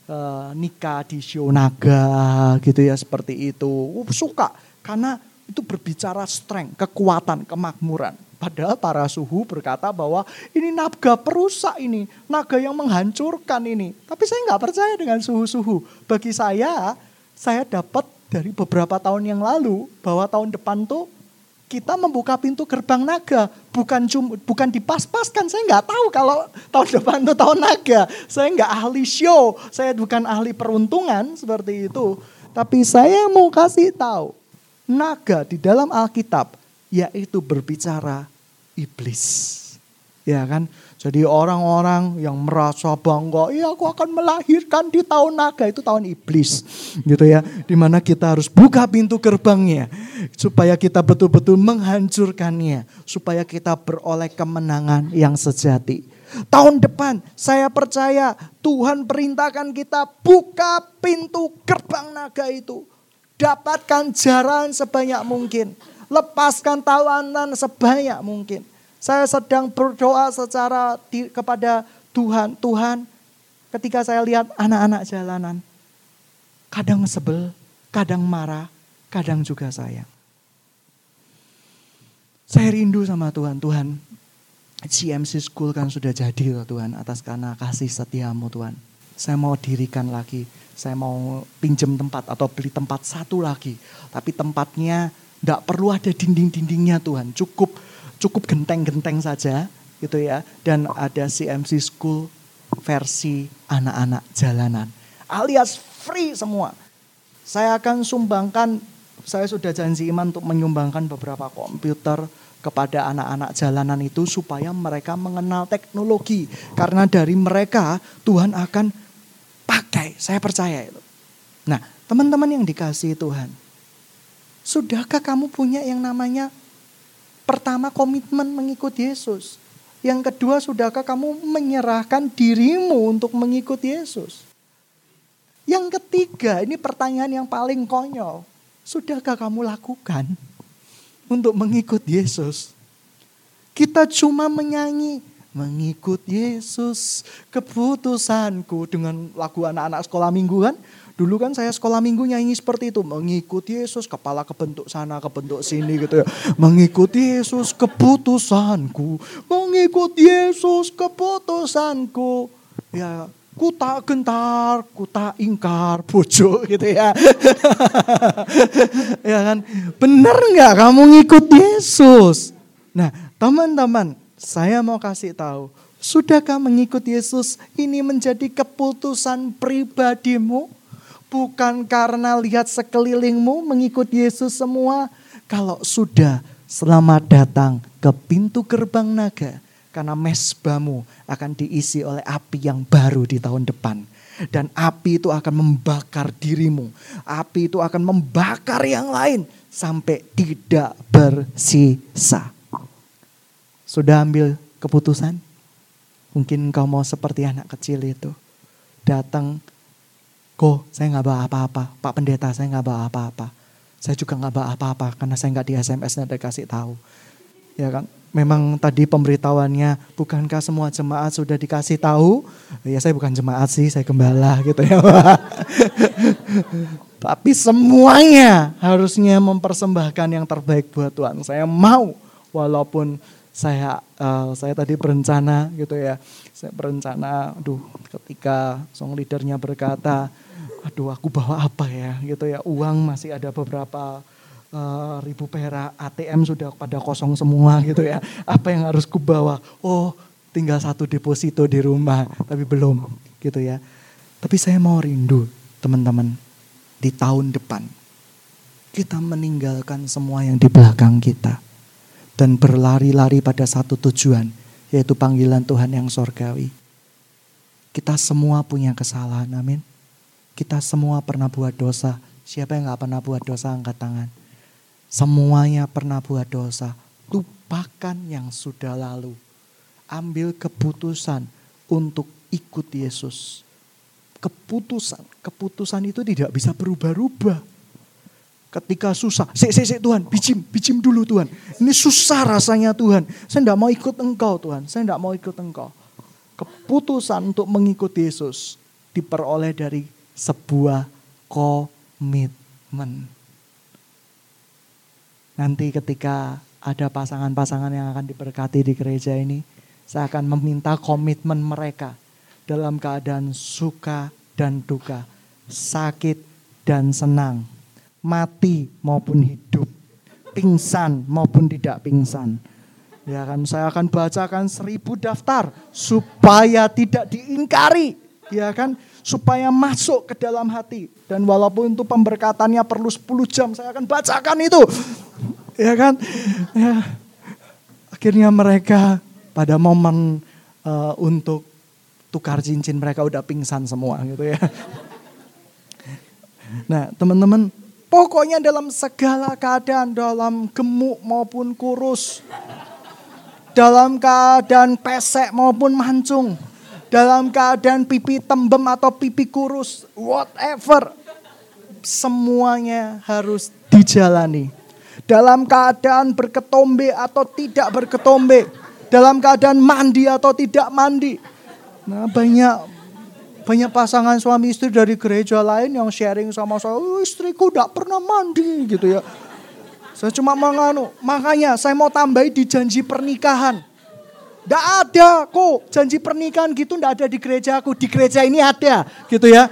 uh, nikah di Shonaga gitu ya seperti itu. Uh, suka karena itu berbicara strength, kekuatan, kemakmuran. Padahal para suhu berkata bahwa ini naga perusak ini, naga yang menghancurkan ini. Tapi saya nggak percaya dengan suhu-suhu. Bagi saya, saya dapat dari beberapa tahun yang lalu bahwa tahun depan tuh kita membuka pintu gerbang naga, bukan cum, bukan dipas-paskan. Saya nggak tahu kalau tahun depan itu tahun naga. Saya nggak ahli show, saya bukan ahli peruntungan seperti itu. Tapi saya mau kasih tahu, naga di dalam Alkitab yaitu berbicara iblis. Ya kan? Jadi orang-orang yang merasa bangga, iya aku akan melahirkan di tahun naga, itu tahun iblis. Gitu ya. Di mana kita harus buka pintu gerbangnya. Supaya kita betul-betul menghancurkannya. Supaya kita beroleh kemenangan yang sejati. Tahun depan saya percaya Tuhan perintahkan kita buka pintu gerbang naga itu. Dapatkan jaran sebanyak mungkin. Lepaskan tawanan sebanyak mungkin saya sedang berdoa secara di, kepada Tuhan. Tuhan, ketika saya lihat anak-anak jalanan, kadang sebel, kadang marah, kadang juga sayang. Saya rindu sama Tuhan. Tuhan, GMC School kan sudah jadi loh Tuhan atas karena kasih setiamu Tuhan. Saya mau dirikan lagi, saya mau pinjam tempat atau beli tempat satu lagi. Tapi tempatnya tidak perlu ada dinding-dindingnya Tuhan. Cukup cukup genteng-genteng saja gitu ya. Dan ada CMC School versi anak-anak jalanan. Alias free semua. Saya akan sumbangkan, saya sudah janji iman untuk menyumbangkan beberapa komputer kepada anak-anak jalanan itu supaya mereka mengenal teknologi. Karena dari mereka Tuhan akan pakai, saya percaya itu. Nah, teman-teman yang dikasih Tuhan, sudahkah kamu punya yang namanya pertama komitmen mengikut Yesus? Yang kedua, sudahkah kamu menyerahkan dirimu untuk mengikut Yesus? Yang ketiga, ini pertanyaan yang paling konyol. Sudahkah kamu lakukan untuk mengikut Yesus? Kita cuma menyanyi, mengikut Yesus keputusanku dengan lagu anak-anak sekolah mingguan. Dulu kan saya sekolah minggu nyanyi seperti itu. Mengikut Yesus, kepala kebentuk sana, kebentuk sini gitu ya. Mengikut Yesus keputusanku. Mengikut Yesus keputusanku. Ya ku tak gentar, ku tak ingkar, bojo gitu ya. ya kan, benar nggak kamu ngikut Yesus? Nah, teman-teman, saya mau kasih tahu, sudahkah mengikut Yesus ini menjadi keputusan pribadimu? Bukan karena lihat sekelilingmu mengikut Yesus semua. Kalau sudah, selamat datang ke pintu gerbang naga karena mesbamu akan diisi oleh api yang baru di tahun depan. Dan api itu akan membakar dirimu. Api itu akan membakar yang lain sampai tidak bersisa. Sudah ambil keputusan? Mungkin kau mau seperti anak kecil itu. Datang, kok saya nggak bawa apa-apa. Pak pendeta saya nggak bawa apa-apa. Saya juga nggak bawa apa-apa karena saya nggak di SMS dan dikasih tahu. Ya kan? memang tadi pemberitahuannya bukankah semua jemaat sudah dikasih tahu? Ya saya bukan jemaat sih, saya gembala gitu ya. Tapi semuanya harusnya mempersembahkan yang terbaik buat Tuhan. Saya mau walaupun saya uh, saya tadi berencana gitu ya. Saya berencana aduh ketika song leadernya berkata, aduh aku bawa apa ya gitu ya. Uang masih ada beberapa uh, ribu perak ATM sudah pada kosong semua gitu ya. Apa yang harus kubawa? Oh, tinggal satu deposito di rumah, tapi belum gitu ya. Tapi saya mau rindu teman-teman di tahun depan kita meninggalkan semua yang di belakang kita dan berlari-lari pada satu tujuan yaitu panggilan Tuhan yang sorgawi. Kita semua punya kesalahan, amin. Kita semua pernah buat dosa. Siapa yang gak pernah buat dosa angkat tangan. Semuanya pernah buat dosa. Lupakan yang sudah lalu. Ambil keputusan untuk ikut Yesus. Keputusan, keputusan itu tidak bisa berubah-ubah. Ketika susah, sik, sik, sik Tuhan, bijim, bijim dulu Tuhan. Ini susah rasanya Tuhan. Saya tidak mau ikut engkau Tuhan, saya tidak mau ikut engkau. Keputusan untuk mengikuti Yesus diperoleh dari sebuah komitmen. Nanti ketika ada pasangan-pasangan yang akan diberkati di gereja ini, saya akan meminta komitmen mereka dalam keadaan suka dan duka, sakit dan senang, mati maupun hidup, pingsan maupun tidak pingsan. Ya kan, saya akan bacakan seribu daftar supaya tidak diingkari, ya kan, supaya masuk ke dalam hati. Dan walaupun itu pemberkatannya perlu 10 jam, saya akan bacakan itu ya kan? Ya. Akhirnya mereka pada momen uh, untuk tukar cincin mereka udah pingsan semua gitu ya. Nah teman-teman pokoknya dalam segala keadaan dalam gemuk maupun kurus. Dalam keadaan pesek maupun mancung. Dalam keadaan pipi tembem atau pipi kurus. Whatever. Semuanya harus dijalani dalam keadaan berketombe atau tidak berketombe, dalam keadaan mandi atau tidak mandi. Nah, banyak banyak pasangan suami istri dari gereja lain yang sharing sama saya, oh, istriku tidak pernah mandi gitu ya. Saya cuma menganu, makanya saya mau tambahi di janji pernikahan. Tidak ada kok janji pernikahan gitu tidak ada di gereja aku. Di gereja ini ada gitu ya.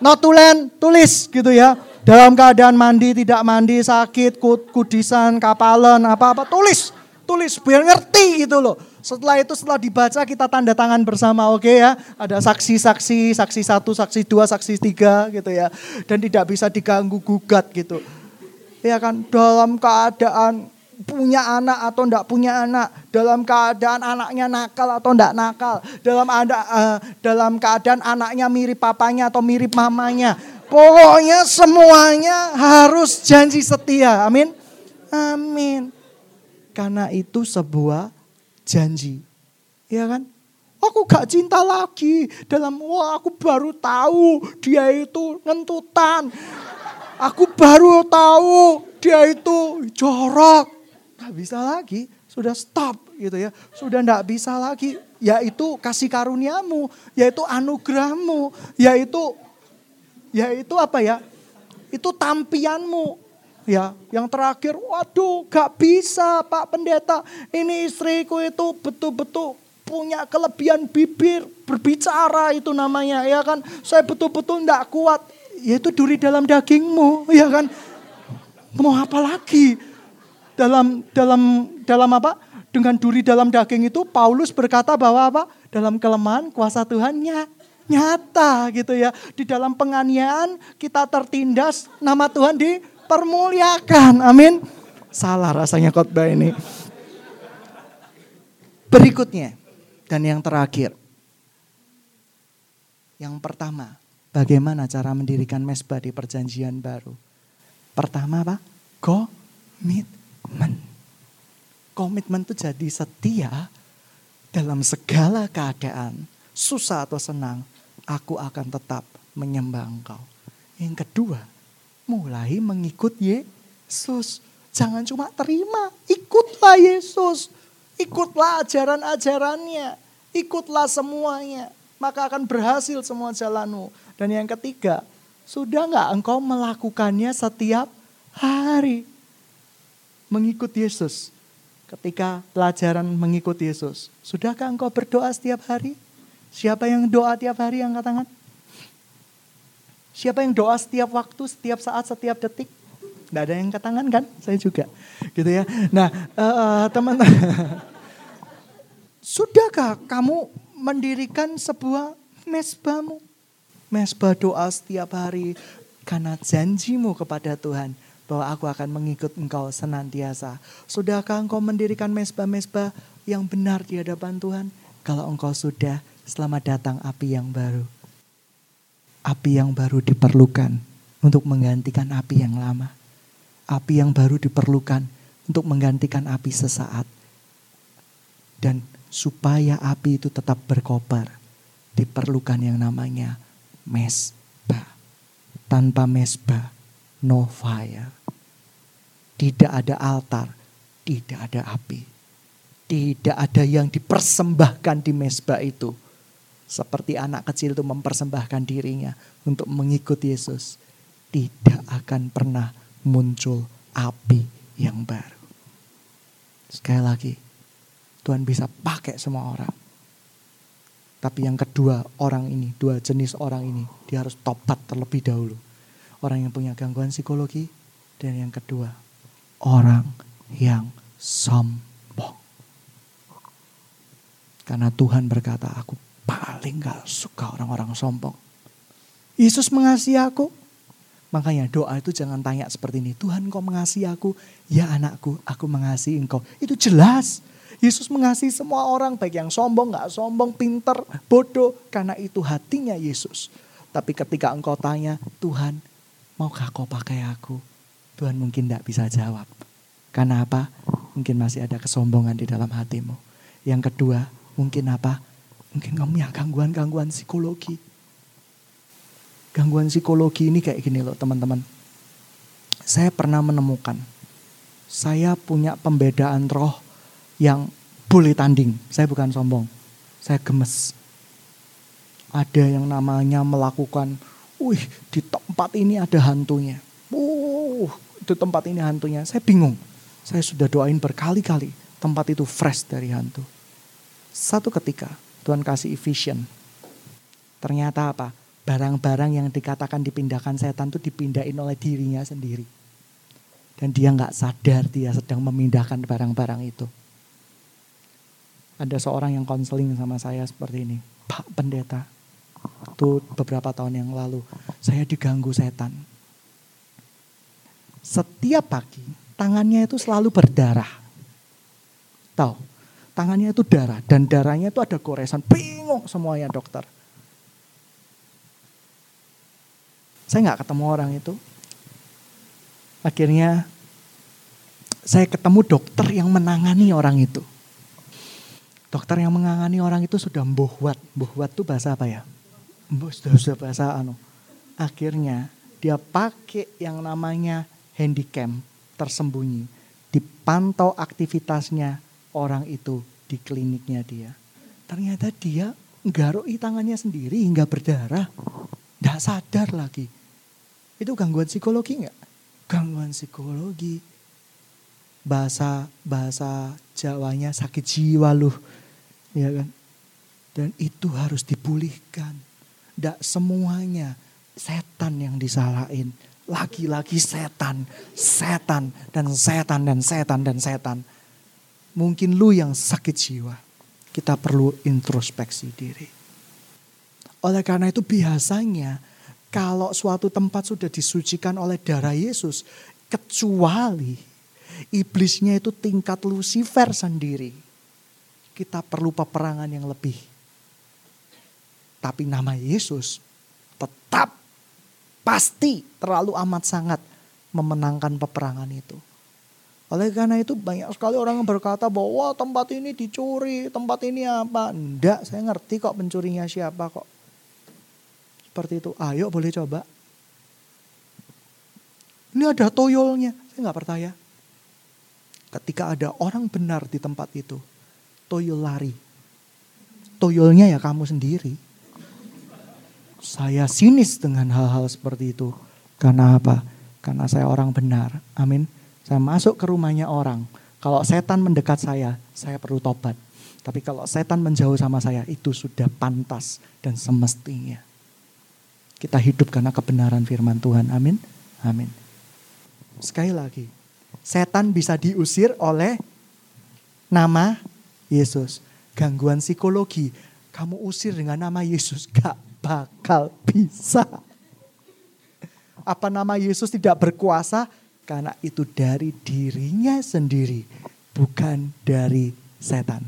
Notulen tulis gitu ya. Dalam keadaan mandi, tidak mandi, sakit, kudisan, kapalan, apa-apa. Tulis, tulis biar ngerti gitu loh. Setelah itu setelah dibaca kita tanda tangan bersama oke okay ya. Ada saksi-saksi, saksi satu, saksi dua, saksi tiga gitu ya. Dan tidak bisa diganggu gugat gitu. Ya kan dalam keadaan punya anak atau enggak punya anak, dalam keadaan anaknya nakal atau enggak nakal, dalam ada uh, dalam keadaan anaknya mirip papanya atau mirip mamanya. Pokoknya semuanya harus janji setia. Amin. Amin. Karena itu sebuah janji. Ya kan? Aku gak cinta lagi. Dalam, wah aku baru tahu dia itu ngentutan. Aku baru tahu dia itu jorok. Gak bisa lagi, sudah stop gitu ya. Sudah gak bisa lagi, yaitu kasih karuniamu, yaitu anugerahmu, yaitu yaitu apa ya? Itu tampianmu, Ya, yang terakhir, waduh, gak bisa Pak Pendeta. Ini istriku itu betul-betul punya kelebihan bibir, berbicara itu namanya, ya kan. Saya betul-betul ndak kuat. Yaitu duri dalam dagingmu, ya kan. Mau apa lagi? Dalam dalam dalam apa? Dengan duri dalam daging itu Paulus berkata bahwa apa? Dalam kelemahan kuasa Tuhannya nyata gitu ya. Di dalam penganiayaan kita tertindas, nama Tuhan di permuliakan. Amin. Salah rasanya khotbah ini. Berikutnya dan yang terakhir. Yang pertama, bagaimana cara mendirikan mesbah di perjanjian baru? Pertama apa? Komitmen. Komitmen itu jadi setia dalam segala keadaan. Susah atau senang, aku akan tetap menyembah engkau. Yang kedua, mulai mengikut Yesus. Jangan cuma terima, ikutlah Yesus. Ikutlah ajaran-ajarannya. Ikutlah semuanya. Maka akan berhasil semua jalanmu. Dan yang ketiga, sudah nggak engkau melakukannya setiap hari? Mengikut Yesus. Ketika pelajaran mengikut Yesus. Sudahkah engkau berdoa setiap hari? Siapa yang doa tiap hari angkat tangan? Siapa yang doa setiap waktu, setiap saat, setiap detik? Tidak ada yang ketangan kan? Saya juga. Gitu ya. Nah, uh, teman-teman. Sudahkah kamu mendirikan sebuah mesbahmu? Mesbah doa setiap hari karena janjimu kepada Tuhan bahwa aku akan mengikut engkau senantiasa. Sudahkah engkau mendirikan mesbah-mesbah yang benar di hadapan Tuhan? Kalau engkau sudah, selamat datang api yang baru api yang baru diperlukan untuk menggantikan api yang lama. Api yang baru diperlukan untuk menggantikan api sesaat. Dan supaya api itu tetap berkobar, diperlukan yang namanya mesbah. Tanpa mesbah, no fire. Tidak ada altar, tidak ada api. Tidak ada yang dipersembahkan di mesbah itu seperti anak kecil itu mempersembahkan dirinya untuk mengikut Yesus. Tidak akan pernah muncul api yang baru. Sekali lagi, Tuhan bisa pakai semua orang. Tapi yang kedua orang ini, dua jenis orang ini, dia harus topat terlebih dahulu. Orang yang punya gangguan psikologi dan yang kedua, orang yang sombong. Karena Tuhan berkata, aku paling gak suka orang-orang sombong. Yesus mengasihi aku. Makanya doa itu jangan tanya seperti ini. Tuhan kau mengasihi aku. Ya anakku aku mengasihi engkau. Itu jelas. Yesus mengasihi semua orang. Baik yang sombong, gak sombong, pinter, bodoh. Karena itu hatinya Yesus. Tapi ketika engkau tanya, Tuhan maukah kau pakai aku? Tuhan mungkin tidak bisa jawab. Karena apa? Mungkin masih ada kesombongan di dalam hatimu. Yang kedua, mungkin apa? Mungkin kamu punya gangguan-gangguan psikologi. Gangguan psikologi ini kayak gini loh teman-teman. Saya pernah menemukan, saya punya pembedaan roh yang boleh tanding. Saya bukan sombong, saya gemes. Ada yang namanya melakukan, wih di tempat ini ada hantunya. Uh, di tempat ini hantunya. Saya bingung. Saya sudah doain berkali-kali tempat itu fresh dari hantu. Satu ketika Tuhan kasih vision. Ternyata apa? Barang-barang yang dikatakan dipindahkan setan itu dipindahin oleh dirinya sendiri. Dan dia nggak sadar dia sedang memindahkan barang-barang itu. Ada seorang yang konseling sama saya seperti ini. Pak pendeta, itu beberapa tahun yang lalu saya diganggu setan. Setiap pagi tangannya itu selalu berdarah. Tahu, tangannya itu darah dan darahnya itu ada goresan. Bingung semuanya dokter. Saya nggak ketemu orang itu. Akhirnya saya ketemu dokter yang menangani orang itu. Dokter yang menangani orang itu sudah mbohwat. Mbohwat itu bahasa apa ya? Sudah, sudah bahasa anu. Akhirnya dia pakai yang namanya handycam tersembunyi. Dipantau aktivitasnya orang itu di kliniknya dia. Ternyata dia nggaroi tangannya sendiri hingga berdarah. Tidak sadar lagi. Itu gangguan psikologi nggak? Gangguan psikologi bahasa bahasa Jawanya sakit jiwa loh. Ya kan? Dan itu harus dipulihkan. Tidak semuanya setan yang disalahin. Lagi-lagi setan, setan, dan setan, dan setan, dan setan. Mungkin lu yang sakit jiwa. Kita perlu introspeksi diri. Oleh karena itu biasanya kalau suatu tempat sudah disucikan oleh darah Yesus, kecuali Iblisnya itu tingkat Lucifer sendiri. Kita perlu peperangan yang lebih. Tapi nama Yesus tetap pasti terlalu amat sangat memenangkan peperangan itu. Oleh karena itu banyak sekali orang yang berkata bahwa tempat ini dicuri, tempat ini apa. Enggak, saya ngerti kok pencurinya siapa kok. Seperti itu, ayo boleh coba. Ini ada toyolnya, saya nggak percaya. Ketika ada orang benar di tempat itu, toyol lari. Toyolnya ya kamu sendiri. Saya sinis dengan hal-hal seperti itu. Karena apa? Karena saya orang benar. Amin. Saya masuk ke rumahnya orang. Kalau setan mendekat saya, saya perlu tobat. Tapi kalau setan menjauh sama saya, itu sudah pantas dan semestinya. Kita hidup karena kebenaran firman Tuhan. Amin. Amin. Sekali lagi, setan bisa diusir oleh nama Yesus. Gangguan psikologi, kamu usir dengan nama Yesus, gak bakal bisa. Apa nama Yesus tidak berkuasa? Karena itu dari dirinya sendiri, bukan dari setan.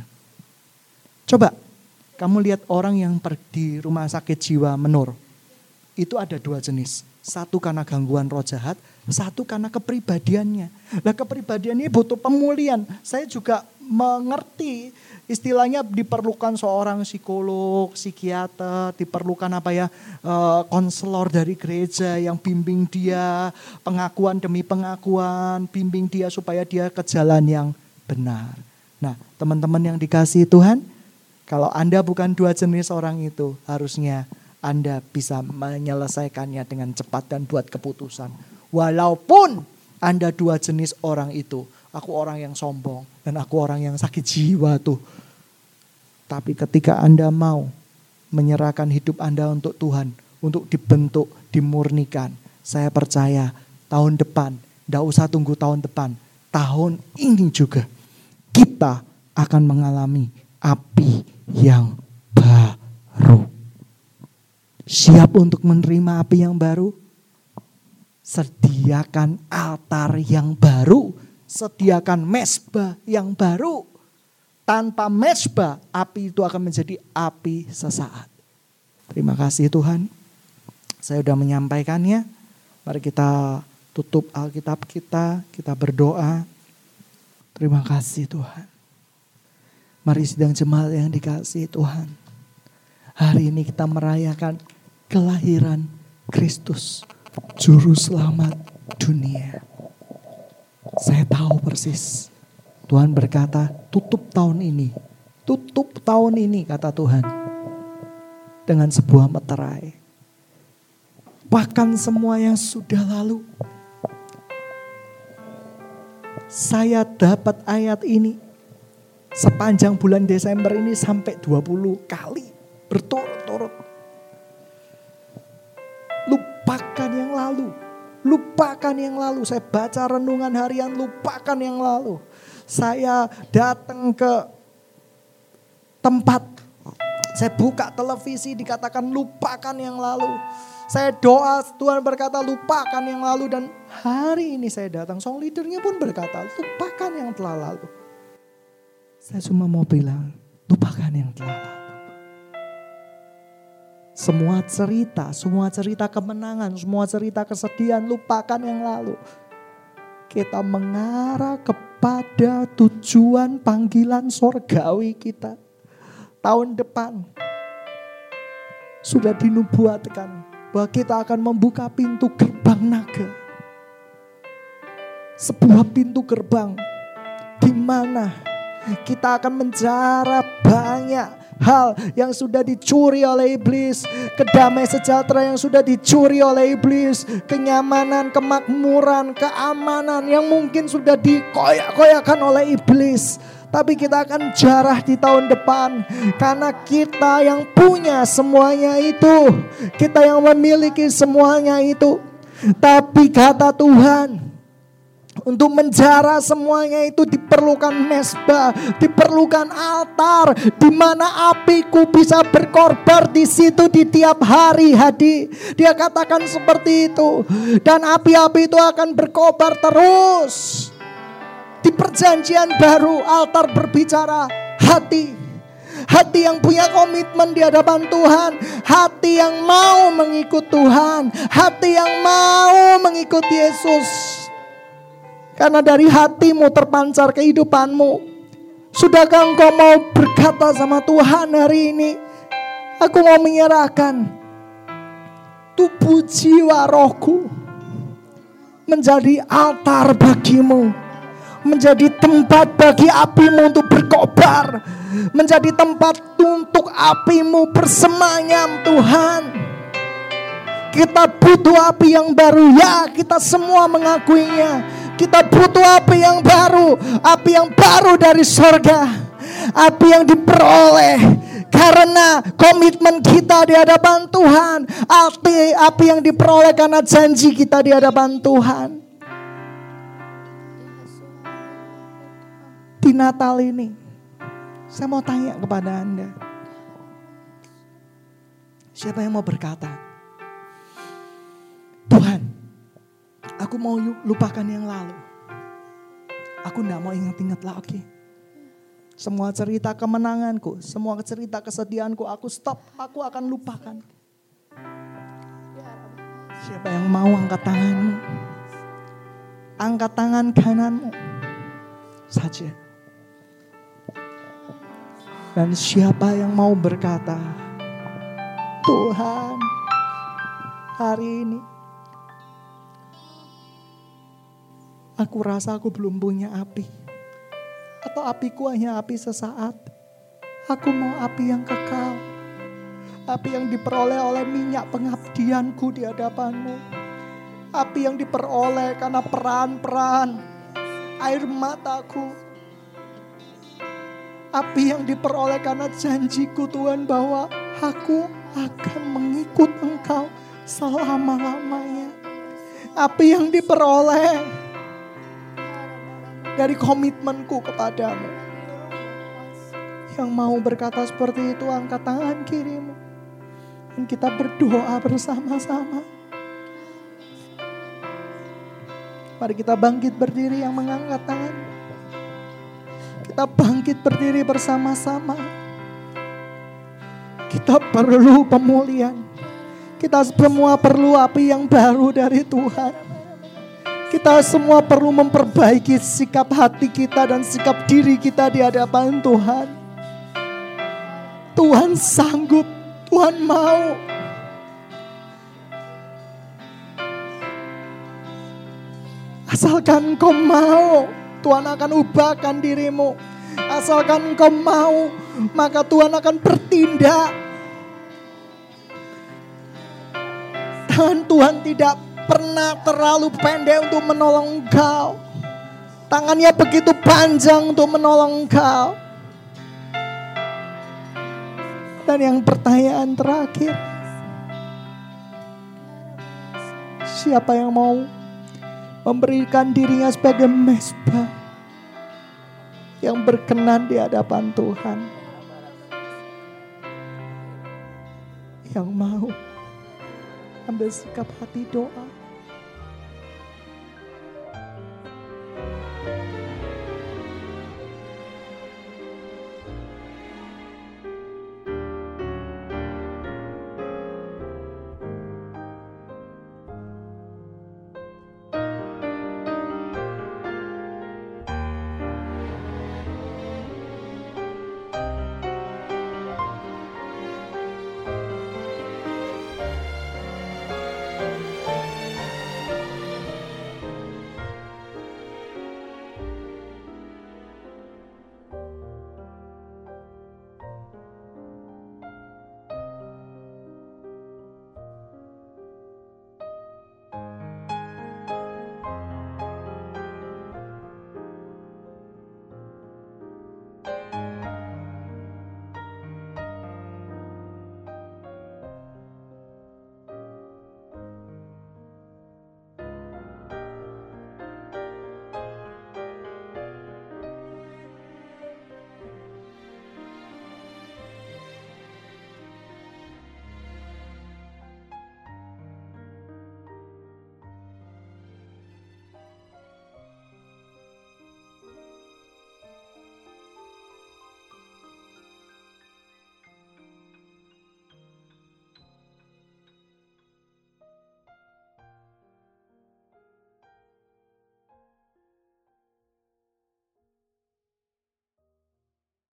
Coba, kamu lihat orang yang pergi rumah sakit jiwa menur. Itu ada dua jenis. Satu karena gangguan roh jahat, satu karena kepribadiannya. Nah kepribadian ini butuh pemulihan. Saya juga mengerti istilahnya diperlukan seorang psikolog, psikiater, diperlukan apa ya eh, konselor dari gereja yang bimbing dia pengakuan demi pengakuan, bimbing dia supaya dia ke jalan yang benar. Nah teman-teman yang dikasih Tuhan, kalau Anda bukan dua jenis orang itu, harusnya Anda bisa menyelesaikannya dengan cepat dan buat keputusan Walaupun Anda dua jenis orang itu. Aku orang yang sombong dan aku orang yang sakit jiwa tuh. Tapi ketika Anda mau menyerahkan hidup Anda untuk Tuhan, untuk dibentuk, dimurnikan, saya percaya tahun depan, tidak usah tunggu tahun depan, tahun ini juga kita akan mengalami api yang baru. Siap untuk menerima api yang baru? Sediakan altar yang baru, sediakan mesbah yang baru. Tanpa mesbah, api itu akan menjadi api sesaat. Terima kasih Tuhan. Saya sudah menyampaikannya. Mari kita tutup Alkitab kita, kita berdoa. Terima kasih Tuhan. Mari sedang jemaat yang dikasih Tuhan. Hari ini kita merayakan kelahiran Kristus juru selamat dunia. Saya tahu persis. Tuhan berkata, tutup tahun ini. Tutup tahun ini, kata Tuhan. Dengan sebuah meterai. Bahkan semua yang sudah lalu. Saya dapat ayat ini. Sepanjang bulan Desember ini sampai 20 kali berturut-turut lupakan yang lalu. Lupakan yang lalu. Saya baca renungan harian, lupakan yang lalu. Saya datang ke tempat saya buka televisi dikatakan lupakan yang lalu. Saya doa Tuhan berkata lupakan yang lalu dan hari ini saya datang song leadernya pun berkata lupakan yang telah lalu. Saya cuma mau bilang lupakan yang telah lalu. Semua cerita, semua cerita kemenangan, semua cerita kesedihan lupakan yang lalu. Kita mengarah kepada tujuan panggilan sorgawi kita tahun depan sudah dinubuatkan bahwa kita akan membuka pintu gerbang naga. Sebuah pintu gerbang di mana kita akan menjara banyak hal yang sudah dicuri oleh iblis, kedamai sejahtera yang sudah dicuri oleh iblis, kenyamanan, kemakmuran, keamanan yang mungkin sudah dikoyak-koyakan oleh iblis. Tapi kita akan jarah di tahun depan karena kita yang punya semuanya itu, kita yang memiliki semuanya itu. Tapi kata Tuhan, untuk menjara semuanya itu diperlukan mesbah, diperlukan altar di mana apiku bisa berkorbar di situ di tiap hari hadi. Dia katakan seperti itu. Dan api-api itu akan berkobar terus. Di perjanjian baru altar berbicara hati. Hati yang punya komitmen di hadapan Tuhan. Hati yang mau mengikut Tuhan. Hati yang mau mengikut Yesus. Karena dari hatimu terpancar kehidupanmu. Sudahkah engkau mau berkata sama Tuhan hari ini? Aku mau menyerahkan tubuh jiwa rohku menjadi altar bagimu menjadi tempat bagi apimu untuk berkobar, menjadi tempat untuk apimu bersemayam Tuhan. Kita butuh api yang baru ya, kita semua mengakuinya. Kita butuh api yang baru, api yang baru dari sorga, api yang diperoleh karena komitmen kita di hadapan Tuhan, api api yang diperoleh karena janji kita di hadapan Tuhan. di Natal ini, saya mau tanya kepada Anda. Siapa yang mau berkata, Tuhan, aku mau lupakan yang lalu. Aku tidak mau ingat-ingat lagi. Semua cerita kemenanganku, semua cerita kesedihanku, aku stop, aku akan lupakan. Siapa yang mau angkat tanganmu? Angkat tangan kananmu saja. Dan siapa yang mau berkata, Tuhan, hari ini aku rasa aku belum punya api. Atau apiku hanya api sesaat. Aku mau api yang kekal. Api yang diperoleh oleh minyak pengabdianku di hadapanmu. Api yang diperoleh karena peran-peran air mataku api yang diperoleh karena janjiku Tuhan bahwa aku akan mengikut engkau selama-lamanya. Api yang diperoleh dari komitmenku kepadamu. Yang mau berkata seperti itu angkat tangan kirimu. Dan kita berdoa bersama-sama. Mari kita bangkit berdiri yang mengangkat tangan. Kita bangkit berdiri bersama-sama. Kita perlu pemulihan. Kita semua perlu api yang baru dari Tuhan. Kita semua perlu memperbaiki sikap hati kita dan sikap diri kita di hadapan Tuhan. Tuhan sanggup, Tuhan mau. Asalkan kau mau. Tuhan akan ubahkan dirimu. Asalkan engkau mau, maka Tuhan akan bertindak. Dan Tuhan tidak pernah terlalu pendek untuk menolong engkau. Tangannya begitu panjang untuk menolong engkau. Dan yang pertanyaan terakhir. Siapa yang mau memberikan dirinya sebagai mesbah yang berkenan di hadapan Tuhan. yang mau ambil sikap hati doa